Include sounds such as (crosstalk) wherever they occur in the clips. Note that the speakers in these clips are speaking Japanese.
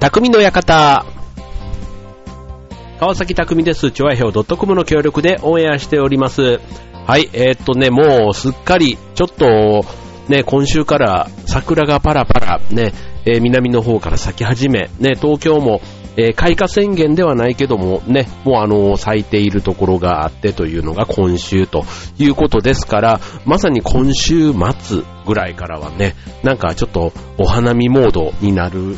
匠の館。川崎匠です。調和表 .com の協力でオンエアしております。はい、えー、っとね、もうすっかり、ちょっと、ね、今週から桜がパラパラ、ね、えー、南の方から咲き始め、ね、東京も、えー、開花宣言ではないけどもね、もうあの、咲いているところがあってというのが今週ということですから、まさに今週末ぐらいからはね、なんかちょっとお花見モードになる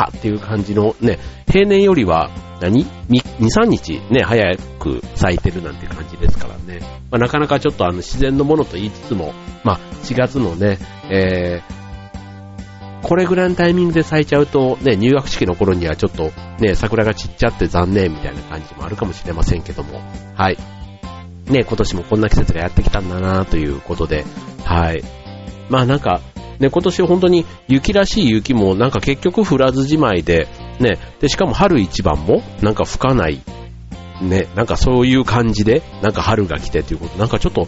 かっていう感じのね、平年よりは何 ?2、3日？ね、早く咲いてるなんて感じですからね。まあ、なかなかちょっとあの自然のものと言いつつも、まあ4月のね、えー、これぐらいのタイミングで咲いちゃうと、ね、入学式の頃にはちょっとね、桜が散っちゃって残念みたいな感じもあるかもしれませんけども、はい。ね、今年もこんな季節がやってきたんだなということで、はい。まあなんか、ね、今年本当に雪らしい雪もなんか結局降らずじまいで、ね、で、しかも春一番もなんか吹かない、ね、なんかそういう感じで、なんか春が来てということ、なんかちょっと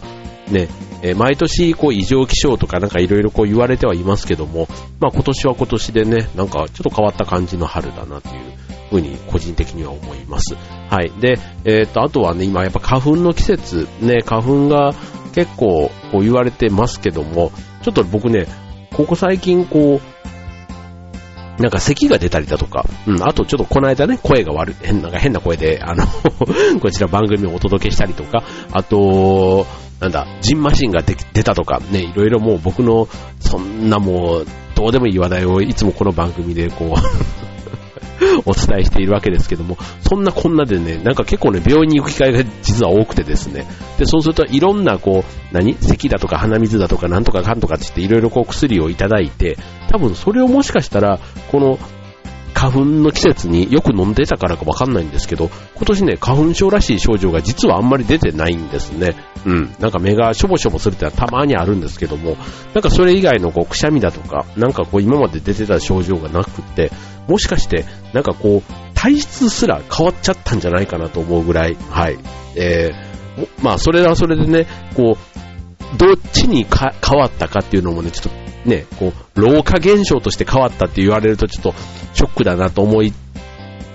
ね、え毎年こう異常気象とかなんかいろいろこう言われてはいますけども、まあ今年は今年でね、なんかちょっと変わった感じの春だなというふうに個人的には思います。はい。で、えっ、と、あとはね、今やっぱ花粉の季節、ね、花粉が結構こう言われてますけども、ちょっと僕ね、ここ最近こう、なんか咳が出たりだとか、うん、あとちょっとこの間ね、声が悪い、変な、変な声で、あの (laughs) こちら番組をお届けしたりとか、あと、なんだ、ジンマシンが出たとか、ね、いろいろもう僕の、そんなもう、どうでもいい話題をいつもこの番組でこう (laughs) (laughs) お伝えしているわけですけども、そんなこんなでね、なんか結構ね、病院に行く機会が実は多くてですね、で、そうするといろんなこう、何？咳だとか鼻水だとかなんとかかんとかって言っていろいろこう薬をいただいて、多分それをもしかしたら、この花粉の季節によく飲んでたからかわかんないんですけど、今年ね、花粉症らしい症状が実はあんまり出てないんですね。うん。なんか目がしょぼしょぼするってのはたまにあるんですけども、なんかそれ以外のこう、くしゃみだとか、なんかこう今まで出てた症状がなくって、もしかして、なんかこう、体質すら変わっちゃったんじゃないかなと思うぐらい、はい。えー、まあ、それはそれでね、こう、どっちに変わったかっていうのもね、ちょっとね、こう、老化現象として変わったって言われるとちょっとショックだなと思っ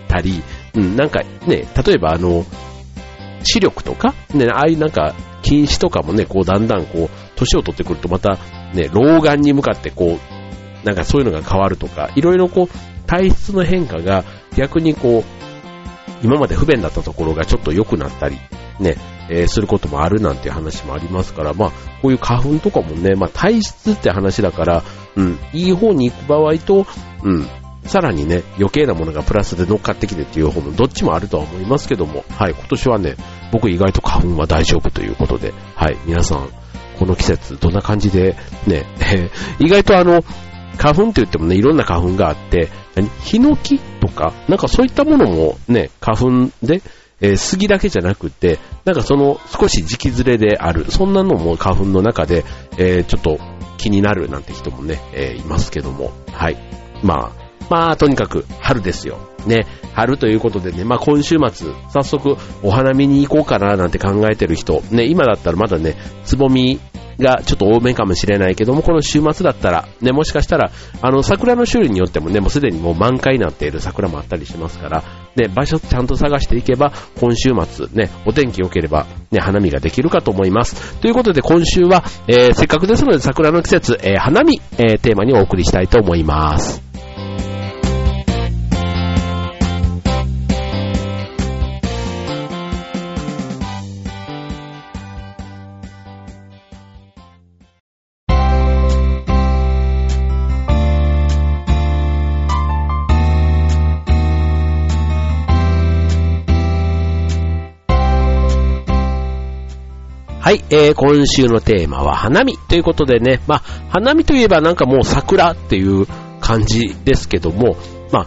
たり、うん、なんかね、例えばあの、視力とか、ね、ああいうなんか、近視とかもね、こう、だんだんこう、年を取ってくるとまた、ね、老眼に向かってこう、なんかそういうのが変わるとか、いろいろこう、体質の変化が逆にこう、今まで不便だったところがちょっと良くなったり、ね、えー、することもあるなんて話もありますから、まあ、こういう花粉とかもね、まあ、体質って話だから、うん、いい方に行く場合と、うん、さらにね、余計なものがプラスで乗っかってきてっていう方もどっちもあるとは思いますけども、はい、今年はね、僕意外と花粉は大丈夫ということで、はい、皆さん、この季節どんな感じで、ね、え、(laughs) 意外とあの、花粉って言ってもね、いろんな花粉があって、ヒノキとか、なんかそういったものもね、花粉で、えー、杉だけじゃなくて、なんかその少し時期ずれである、そんなのも花粉の中で、えー、ちょっと気になるなんて人もね、えー、いますけども、はい。まあ、まあ、とにかく春ですよ。ね、春ということでね、まあ今週末、早速お花見に行こうかななんて考えてる人、ね、今だったらまだね、つぼみがちょっと多めかもしれないけども、この週末だったら、ね、もしかしたら、あの、桜の種類によってもね、もうすでにもう満開になっている桜もあったりしますから、ね、場所ちゃんと探していけば、今週末、ね、お天気良ければ、ね、花見ができるかと思います。ということで今週は、えー、せっかくですので桜の季節、えー、花見、えー、テーマにお送りしたいと思います。はい、えー、今週のテーマは花見ということでね、まあ、花見といえばなんかもう桜っていう感じですけども、まあ、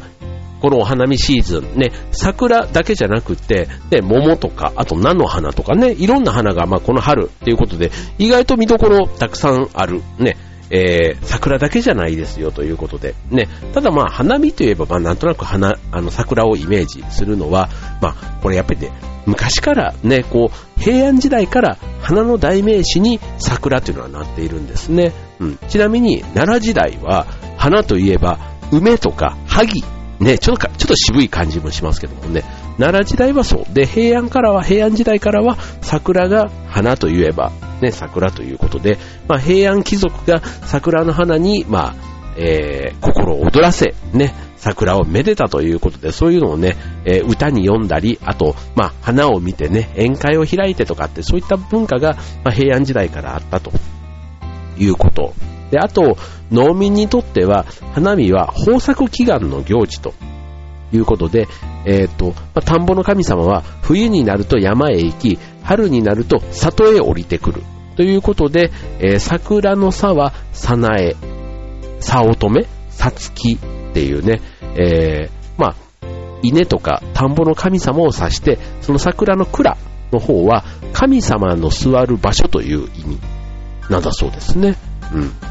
このお花見シーズンね、桜だけじゃなくて、ね、桃とか、あと菜の花とかね、いろんな花がまあこの春ということで、意外と見どころたくさんあるね、えー、桜だけじゃないですよということで、ね、ただまあ花見といえばまあなんとなく花、あの桜をイメージするのは、まあこれやっぱりね、昔からね、こう、平安時代から花の代名詞に桜というのはなっているんですね。うん、ちなみに奈良時代は花といえば梅とか萩ね、ちょっとちょっと渋い感じもしますけどもね、奈良時代はそう。で、平安からは、平安時代からは、桜が花といえば、ね、桜ということで、まあ、平安貴族が桜の花に、まあ、えー、心を躍らせ、ね、桜をめでたということで、そういうのをね、えー、歌に読んだり、あと、まあ、花を見てね、宴会を開いてとかって、そういった文化が、まあ、平安時代からあったということ。で、あと、農民にとっては、花見は豊作祈願の行事ということで、えっ、ー、と、まあ、田んぼの神様は冬になると山へ行き、春になると里へ降りてくる。ということで、えー、桜の差はさなえ、さ乙女、さつきっていうね、えー、まあ、稲とか田んぼの神様を指して、その桜の蔵の方は神様の座る場所という意味なんだそうですね。うん。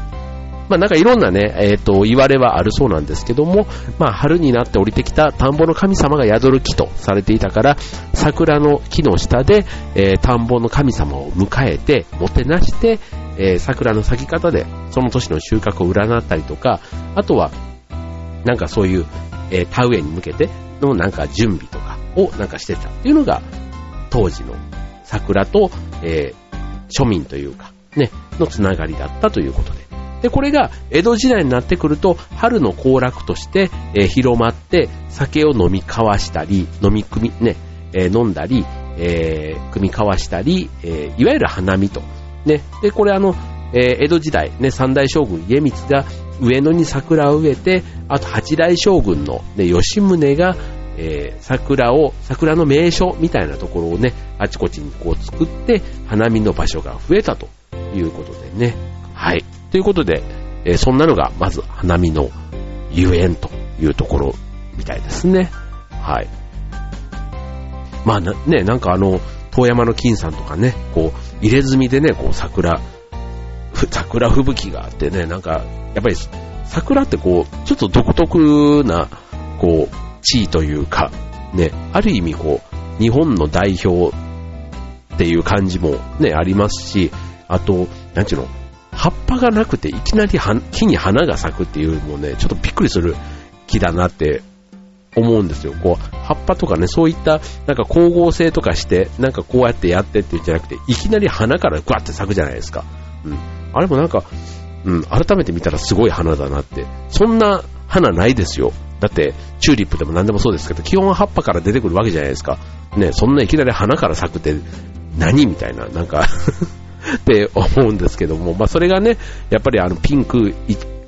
まあなんかいろんなね、えっ、ー、と、言われはあるそうなんですけども、まあ春になって降りてきた田んぼの神様が宿る木とされていたから、桜の木の下で、えー、田んぼの神様を迎えて、もてなして、えー、桜の咲き方で、その年の収穫を占ったりとか、あとは、なんかそういう、え、田植えに向けてのなんか準備とかをなんかしてたっていうのが、当時の桜と、え、庶民というか、ね、のつながりだったということで。で、これが江戸時代になってくると、春の行楽として、えー、広まって、酒を飲み交わしたり、飲み組み、ね、えー、飲んだり、えー、組み交わしたり、えいわゆる花見と。ね、で、これあの、え江戸時代、ね、三代将軍家光が上野に桜を植えて、あと八代将軍の、ね、吉宗が、え桜を、桜の名所みたいなところをね、あちこちにこう作って、花見の場所が増えたということでね。はい。ということで、えー、そんなのがまず花見の遊園というところみたいですね。はい。まあね、なんかあの、遠山の金さんとかね、こう、入れ墨でね、こう桜、桜吹雪があってね、なんか、やっぱり桜ってこう、ちょっと独特な、こう、地位というか、ね、ある意味こう、日本の代表っていう感じもね、ありますし、あと、なんちゅうの、葉っぱがなくていきなり木に花が咲くっていうのもね、ちょっとびっくりする木だなって思うんですよ。こう、葉っぱとかね、そういった、なんか光合成とかして、なんかこうやってやってっていうんじゃなくて、いきなり花からグワって咲くじゃないですか。うん。あれもなんか、うん、改めて見たらすごい花だなって。そんな花ないですよ。だって、チューリップでも何でもそうですけど、基本は葉っぱから出てくるわけじゃないですか。ね、そんないきなり花から咲くって何みたいな、なんか (laughs) って思うんですけども、まあそれがね、やっぱりあのピンク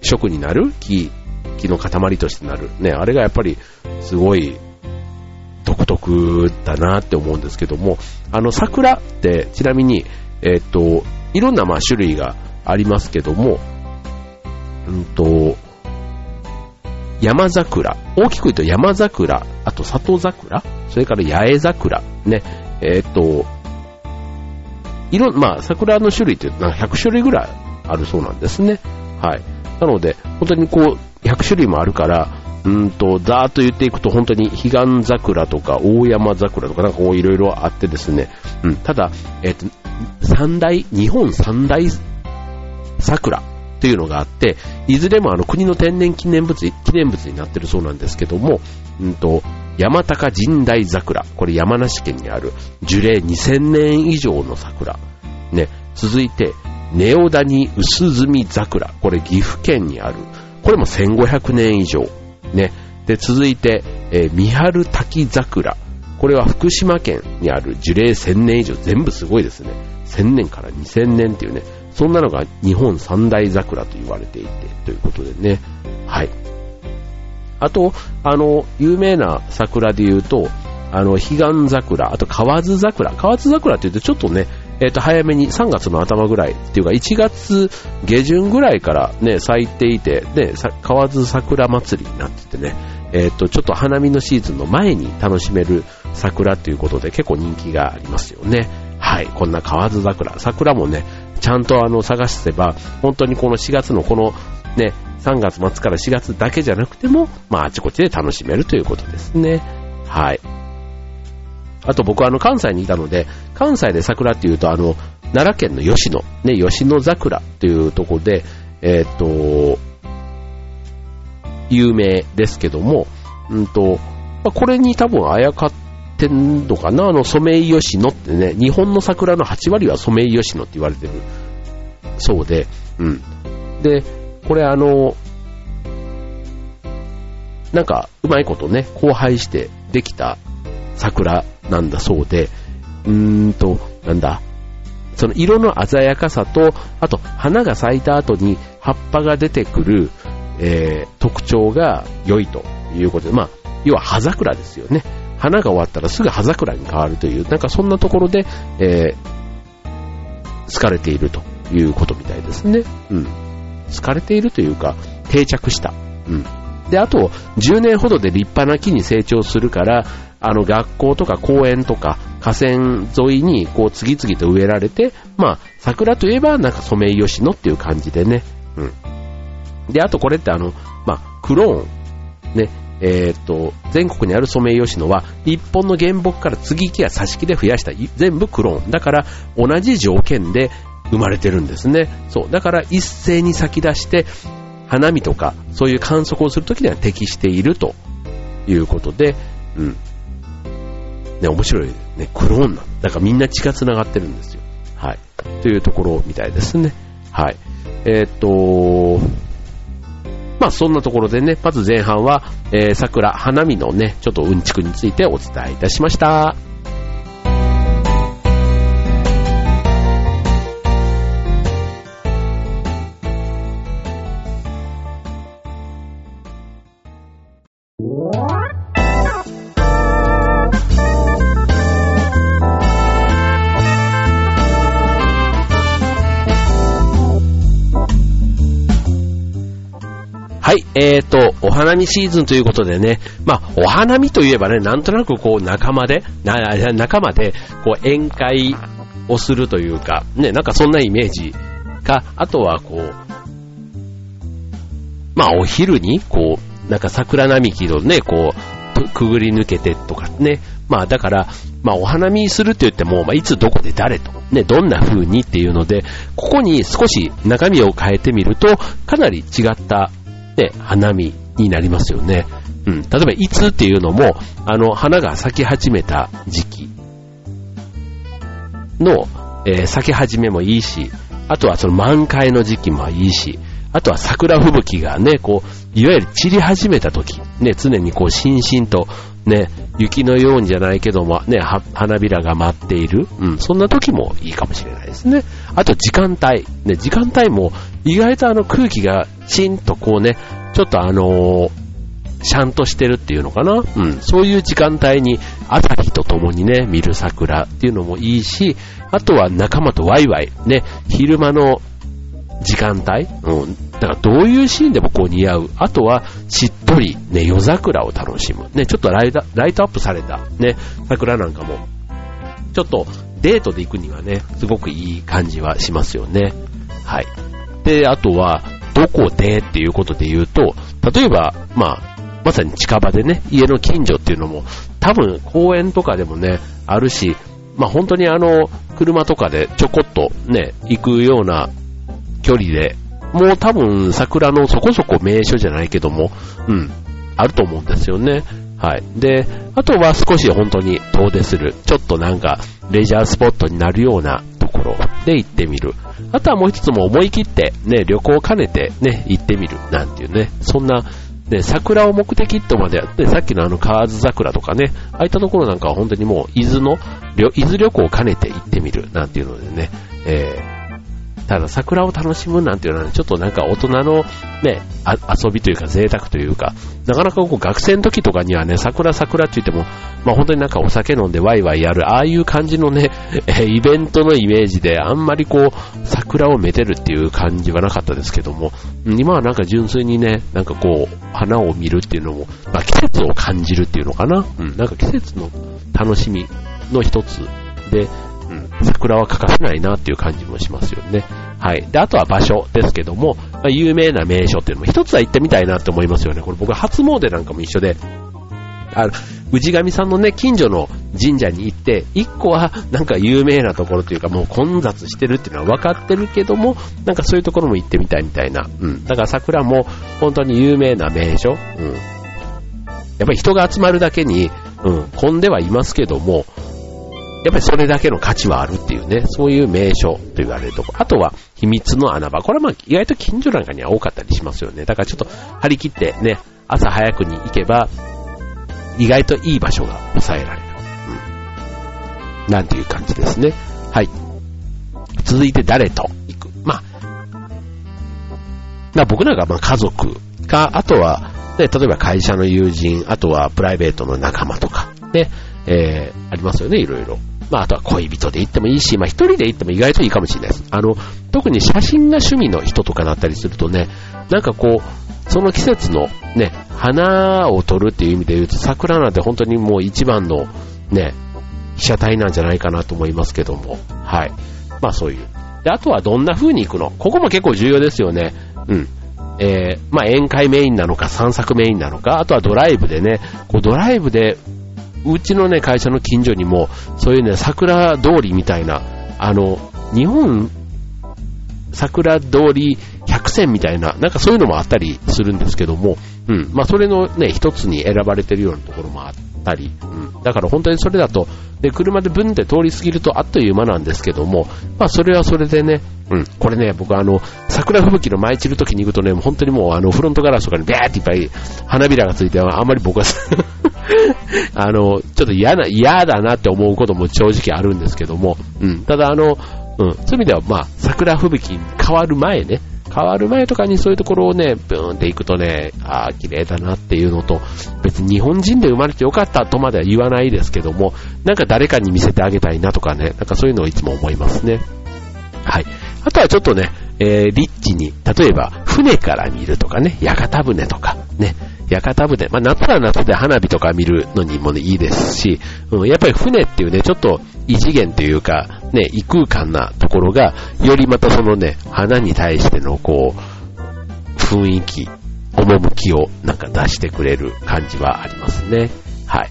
色になる木、木の塊としてなる。ね、あれがやっぱりすごい独特だなって思うんですけども、あの桜ってちなみに、えっ、と、いろんなまあ種類がありますけども、うんと、山桜、大きく言うと山桜、あと里桜、それから八重桜、ね、えっ、ー、と、いろ、まあ、桜の種類ってなんか100種類ぐらいあるそうなんですね。はい。なので、本当にこう、100種類もあるから、うんと、ざーっと言っていくと本当に彼岸桜とか大山桜とかなんかこういろいろあってですね、うん、ただ、えっ、と、三大、日本三大桜というのがあって、いずれもあの国の天然記念物、記念物になってるそうなんですけども、うんと、山高神代桜。これ山梨県にある樹齢2000年以上の桜。ね。続いて、ネオダニ薄墨桜。これ岐阜県にある。これも1500年以上。ね。で、続いて、えー、三春滝桜。これは福島県にある樹齢1000年以上。全部すごいですね。1000年から2000年っていうね。そんなのが日本三大桜と言われていて、ということでね。はい。あと、あの、有名な桜で言うと、あの、彼岸桜、あと河津桜。河津桜って言うとちょっとね、えっ、ー、と、早めに3月の頭ぐらいっていうか、1月下旬ぐらいからね、咲いていて、で、河津桜祭りになっててね、えっ、ー、と、ちょっと花見のシーズンの前に楽しめる桜っていうことで結構人気がありますよね。はい、こんな河津桜。桜もね、ちゃんとあの探せば、本当にこの4月のこのね、3月末から4月だけじゃなくても、まあ、あちこちで楽しめるということですね。はい。あと僕はあの関西にいたので、関西で桜っていうとあの、奈良県の吉野、ね、吉野桜っていうところで、えー、っと、有名ですけども、うんと、まあ、これに多分あやかってんのかなあのソメイヨシノってね、日本の桜の8割はソメイヨシノって言われてるそうで、うん。で、これあの、なんか、うまいことね、交配してできた桜なんだそうで、うーんと、なんだ、その色の鮮やかさと、あと花が咲いた後に葉っぱが出てくる、えー、特徴が良いということで、まあ、要は葉桜ですよね。花が終わったらすぐ葉桜に変わるという、なんかそんなところで、えー、好かれているということみたいですね。うん。好かれているというか、定着した。うん。で、あと、10年ほどで立派な木に成長するから、あの、学校とか公園とか河川沿いに、こう、次々と植えられて、まあ、桜といえば、なんかソメイヨシノっていう感じでね。うん。で、あとこれってあの、まあ、クローン、ね、えー、っと、全国にあるソメイヨシノは、一本の原木から継ぎ木や挿し木で増やした、全部クローン。だから、同じ条件で生まれてるんですね。そう。だから、一斉に咲き出して、花見とか、そういう観測をするときには適しているということで、うん。ね、面白いね。クローンなんだ。からみんな血が繋がってるんですよ。はい。というところみたいですね。はい。えー、っと、まあそんなところでね、まず前半は、えー、桜、花見のね、ちょっとうんちくについてお伝えいたしました。お花見シーズンということでね、まあ、お花見といえばね、なんとなくこう仲間で、(laughs) 仲間で、こう宴会をするというか、ね、なんかそんなイメージか、あとはこう、まあお昼に、こう、なんか桜並木をね、こう、くぐり抜けてとかね、まあだから、まあお花見するって言っても、まあいつどこで誰と、ね、どんな風にっていうので、ここに少し中身を変えてみると、かなり違ったで、花見になりますよね。うん。例えば、いつっていうのも、あの、花が咲き始めた時期の、えー、咲き始めもいいし、あとはその満開の時期もいいし、あとは桜吹雪がね、こう、いわゆる散り始めた時、ね、常にこう、しんしんと、ね、雪のようにじゃないけども、ね、花びらが舞っている、うん、そんな時もいいかもしれないですね。あと時間帯、ね、時間帯も意外とあの空気がチンとこうね、ちょっとあのー、シャンとしてるっていうのかな？うん。そういう時間帯に朝日と共にね、見る桜っていうのもいいし、あとは仲間とワイワイ、ね、昼間の時間帯？うん。だからどういうシーンでもこう似合う。あとは、しっとり、ね、夜桜を楽しむ。ね、ちょっとライライトアップされた、ね、桜なんかも、ちょっとデートで行くにはね、すごくいい感じはしますよね。はい。で、あとは、どこでっていうことで言うと、例えば、まあ、まさに近場でね、家の近所っていうのも、多分公園とかでもね、あるし、まあ本当にあの、車とかでちょこっとね、行くような距離で、もう多分桜のそこそこ名所じゃないけども、うん、あると思うんですよね。はい。で、あとは少し本当に遠出する、ちょっとなんかレジャースポットになるようなで行ってみる。あとはもう一つも思い切ってね、旅行を兼ねてね、行ってみる。なんていうね、そんなね、桜を目的とまでやって、さっきのあの河津桜とかね、ああいったところなんかは本当にもう伊豆の、伊豆旅行を兼ねて行ってみる。なんていうのでね、えただ桜を楽しむなんていうのは、ちょっとなんか大人のね、遊びというか贅沢というか、なかなかこう学生の時とかにはね、桜桜って言っても、まあ本当になんかお酒飲んでワイワイやる、ああいう感じのね、えイベントのイメージで、あんまりこう、桜をめでるっていう感じはなかったですけども、今はなんか純粋にね、なんかこう、花を見るっていうのも、まあ季節を感じるっていうのかな。うん、なんか季節の楽しみの一つで、うん、桜は欠かせないなっていう感じもしますよね。はい。で、あとは場所ですけども、まあ、有名な名所っていうのも一つは行ってみたいなって思いますよね。これ僕初詣なんかも一緒で、あの、氏神さんのね、近所の神社に行って、一個はなんか有名なところというかもう混雑してるっていうのは分かってるけども、なんかそういうところも行ってみたいみたいな。うん。だから桜も本当に有名な名所。うん。やっぱり人が集まるだけに、うん、混んではいますけども、やっぱりそれだけの価値はあるっていうね、そういう名所と言われるとこ。あとは、秘密の穴場。これはまあ、意外と近所なんかには多かったりしますよね。だからちょっと、張り切ってね、朝早くに行けば、意外といい場所が抑えられる。うん。なんていう感じですね。はい。続いて誰と行く？まあ、まあ僕なんかまあ家族か、あとは、ね、例えば会社の友人、あとはプライベートの仲間とか、ね、えー、ありますよね、いろいろ。まあ、あとは恋人で行ってもいいし、まあ、一人で行っても意外といいかもしれないです。あの、特に写真が趣味の人とかだったりするとね、なんかこう、その季節のね、花を撮るっていう意味で言うと、桜なんて本当にもう一番のね、被写体なんじゃないかなと思いますけども、はい。まあそういう。で、あとはどんな風に行くの？ここも結構重要ですよね。うん。えー、まあ宴会メインなのか散策メインなのか、あとはドライブでね、こうドライブでうちのね、会社の近所にも、そういうね、桜通りみたいな、あの、日本桜通り100選みたいな、なんかそういうのもあったりするんですけども、うん。まあ、それのね、一つに選ばれてるようなところもあってったり、うん。だから本当にそれだと、で、車でブンって通り過ぎるとあっという間なんですけども、まあ、それはそれでね、うん。これね、僕あの、桜吹雪の舞い散る時に行くとね、本当にもうあの、フロントガラスとかにビャーっていっぱい花びらがついて、あんまり僕は (laughs) あの、ちょっと嫌な、嫌だなって思うことも正直あるんですけども、うん。ただあの、うん。そういう意味では、まあ、桜吹雪に変わる前ね、変わる前とかにそういうところをね、ブーンって行くとね、ああ、綺麗だなっていうのと、別に日本人で生まれてよかったとまでは言わないですけども、なんか誰かに見せてあげたいなとかね、なんかそういうのをいつも思いますね。はい。あとはちょっとね、えー、リッチに、例えば、船から見るとかね、屋形船とか、ね、屋形船、まあ夏は夏で花火とか見るのにもね、いいですし、うん、やっぱり船っていうね、ちょっと異次元というか、ね、異空間なところが、よりまたそのね、花に対してのこう、雰囲気、趣をなんか出してくれる感じはありますね。はい。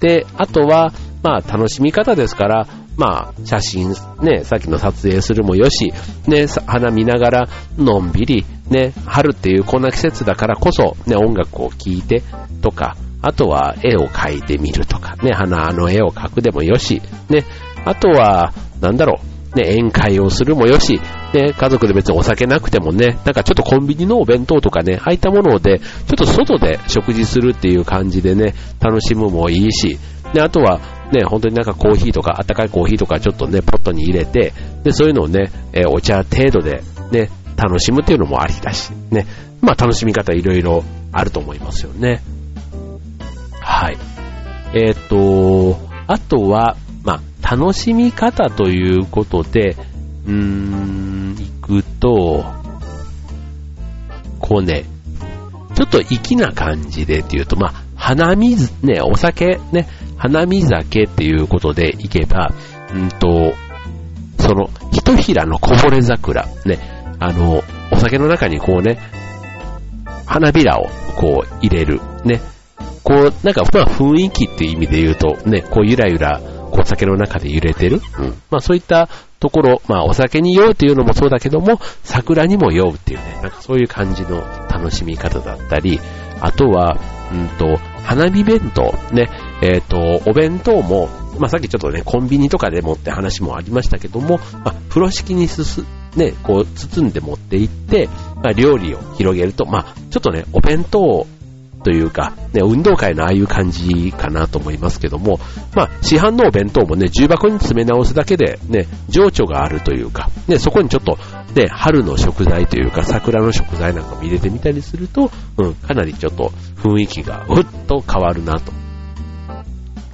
で、あとは、まあ楽しみ方ですから、まあ、写真、ね、さっきの撮影するもよし、ね、花見ながら、のんびり、ね、春っていうこんな季節だからこそ、ね、音楽を聴いてとか、あとは絵を描いてみるとか、ね、花の絵を描くでもよし、ね、あとは、なんだろう、ね、宴会をするもよし、ね、家族で別にお酒なくてもね、なんかちょっとコンビニのお弁当とかね、ああいったもので、ちょっと外で食事するっていう感じでね、楽しむもいいし、で、あとは、ね、本当になんかコーヒーとか、あったかいコーヒーとかちょっとね、ポットに入れて、で、そういうのをね、え、お茶程度でね、楽しむっていうのもありだし、ね、まあ楽しみ方いろいろあると思いますよね。はい。えっ、と、あとは、まあ、楽しみ方ということで、うーん、行くと、こうね、ちょっと粋な感じでっていうと、まあ、花水、ね、お酒、ね、花見酒っていうことでいけば、うんと、その、ひとひらのこぼれ桜、ね、あの、お酒の中にこうね、花びらをこう入れる、ね、こう、なんか、まあ雰囲気っていう意味で言うと、ね、こうゆらゆら、こうお酒の中で揺れてる、うん。まあそういったところ、まあお酒に酔うっていうのもそうだけども、桜にも酔うっていうね、なんかそういう感じの楽しみ方だったり、あとは、うんと、花火弁当、ね、えっ、ー、と、お弁当も、まあ、さっきちょっとね、コンビニとかで持って話もありましたけども、まあ、風呂敷にすす、ね、こう、包んで持って行って、まあ、料理を広げると、まあ、ちょっとね、お弁当というか、ね、運動会のああいう感じかなと思いますけども、まあ、市販のお弁当もね、重箱に詰め直すだけで、ね、情緒があるというか、ね、そこにちょっと、ね、春の食材というか、桜の食材なんかも入れてみたりすると、うん、かなりちょっと雰囲気が、うっと変わるな、と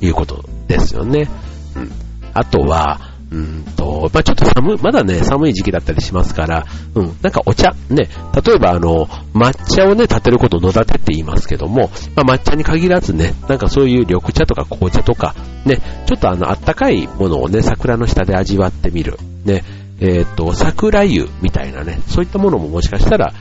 いうことですよね。うん。あとは、うんと、まあ、ちょっと寒、まだね、寒い時期だったりしますから、うん、なんかお茶、ね、例えばあの、抹茶をね、立てることを野立てって言いますけども、まあ、抹茶に限らずね、なんかそういう緑茶とか紅茶とか、ね、ちょっとあの、あったかいものをね、桜の下で味わってみる。ね、えっ、ー、と、桜湯みたいなね、そういったものももしかしたら、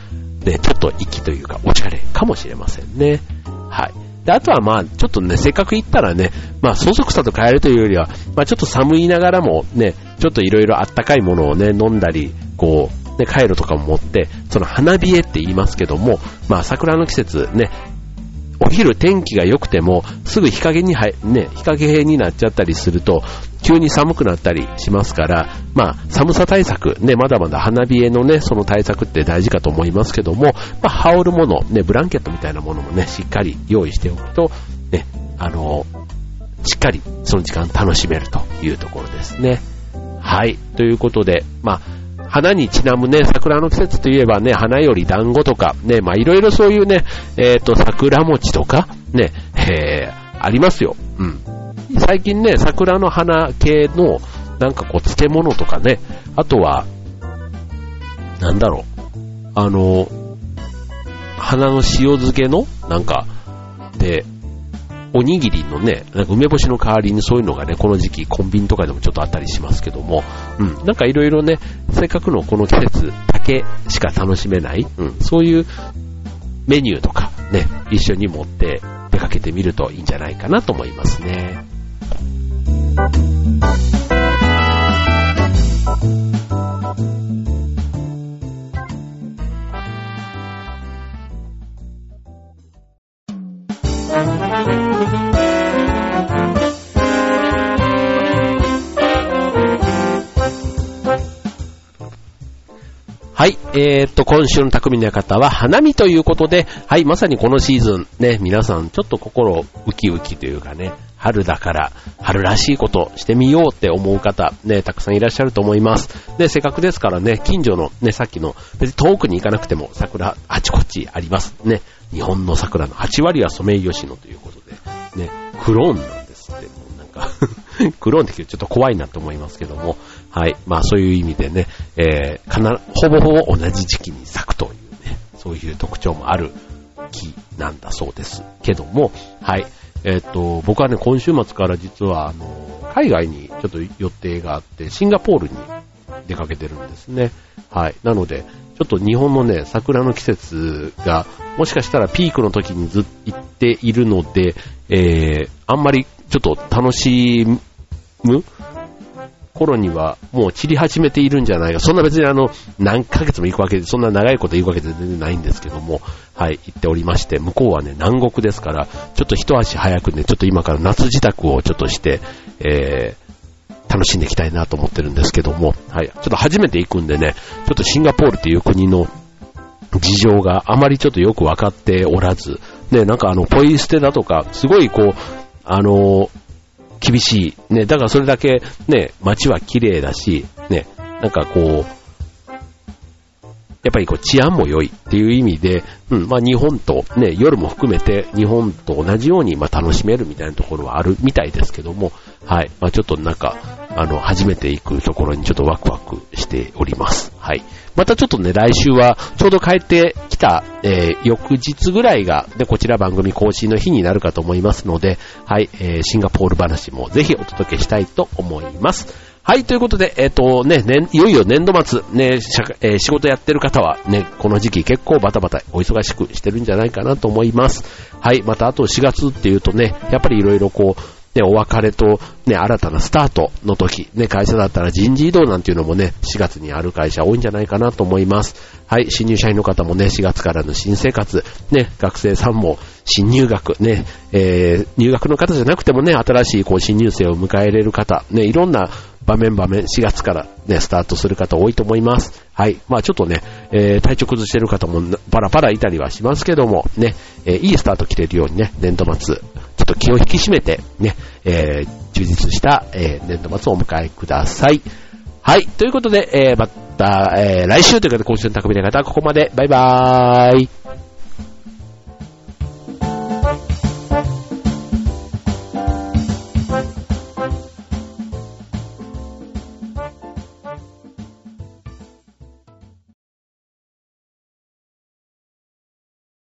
ね、ちょっと息というか、お茶れかもしれませんね。はい。で、あとはまあ、ちょっとね、せっかく行ったらね、まあ、そそくさと帰るというよりは、まあ、ちょっと寒いながらもね、ちょっといろいろあったかいものをね、飲んだり、こう、ね、カイロとかも持って、その花冷えって言いますけども、まあ、桜の季節ね、お昼天気が良くても、すぐ日陰に入、ね、日陰になっちゃったりすると、急に寒くなったりしますから、まあ、寒さ対策、ね、まだまだ花冷えのね、その対策って大事かと思いますけども、まあ、羽織るもの、ね、ブランケットみたいなものもね、しっかり用意しておくと、ね、あの、しっかりその時間楽しめるというところですね。はい。ということで、まあ、花にちなむね、桜の季節といえばね、花より団子とか、ね、まあいろいろそういうね、えっ、ー、と、桜餅とか、ね、えー、ありますよ。うん。最近ね、桜の花系の、なんかこう、漬物とかね、あとは、なんだろう、あの、花の塩漬けの、なんか、で、おにぎりのね、なんか梅干しの代わりにそういうのがね、この時期コンビニとかでもちょっとあったりしますけども、うん、なんかいろいろね、せっかくのこの季節だけしか楽しめない、うん、そういうメニューとかね、一緒に持って出かけてみるといいんじゃないかなと思いますね。はい。えー、っと、今週の匠の方は花見ということで、はい、まさにこのシーズン、ね、皆さんちょっと心ウキウキというかね、春だから、春らしいことしてみようって思う方、ね、たくさんいらっしゃると思います。で、せっかくですからね、近所のね、さっきの、別に遠くに行かなくても桜、あちこちあります。ね、日本の桜の8割はソメイヨシノということで、ね、クローンなんですって、もうなんか (laughs) クローンって聞くとちょっと怖いなと思いますけども、はい。まあそういう意味でね、えー、かな、ほぼほぼ同じ時期に咲くというね、そういう特徴もある木なんだそうですけども、はい。えっ、ー、と、僕はね、今週末から実は、あの、海外にちょっと予定があって、シンガポールに出かけてるんですね。はい。なので、ちょっと日本のね、桜の季節が、もしかしたらピークの時にずっと行っているので、えー、あんまりちょっと楽しむ頃にはもう散り始めているんじゃないか。そんな別にあの、何ヶ月も行くわけで、そんな長いこと行くわけで全然ないんですけども、はい、行っておりまして、向こうはね、南国ですから、ちょっと一足早くね、ちょっと今から夏自宅をちょっとして、えー、楽しんでいきたいなと思ってるんですけども、はい、ちょっと初めて行くんでね、ちょっとシンガポールっていう国の事情があまりちょっとよくわかっておらず、ね、なんかあの、ポイ捨てだとか、すごいこう、あの、厳しい。ね、だからそれだけね、街は綺麗だし、ね、なんかこう、やっぱりこう治安も良いっていう意味で、うん、まあ日本とね、夜も含めて日本と同じようにまあ楽しめるみたいなところはあるみたいですけども、はい、まあちょっとなんか、あの、初めて行くところにちょっとワクワクしております。はい。またちょっとね、来週はちょうど帰ってきた、えー、翌日ぐらいが、で、こちら番組更新の日になるかと思いますので、はい、えー、シンガポール話もぜひお届けしたいと思います。はい、ということで、えっ、ー、とね、ね、いよいよ年度末、ね、えー、仕事やってる方はね、この時期結構バタバタお忙しくしてるんじゃないかなと思います。はい、またあと4月っていうとね、やっぱりいろいろこう、ね、お別れと、ね、新たなスタートの時、ね、会社だったら人事異動なんていうのもね、4月にある会社多いんじゃないかなと思います。はい、新入社員の方もね、4月からの新生活、ね、学生さんも新入学、ね、えー、入学の方じゃなくてもね、新しいこう新入生を迎えれる方、ね、いろんな場面場面、4月からね、スタートする方多いと思います。はい。まあちょっとね、えー、体調崩してる方もパラパラいたりはしますけども、ね、えー、いいスタート切れるようにね、年度末、ちょっと気を引き締めて、ね、えー、充実した、えー、年度末をお迎えください。はい。ということで、えー、また、えー、来週ということで、今週の匠の方はここまで。バイバーイ。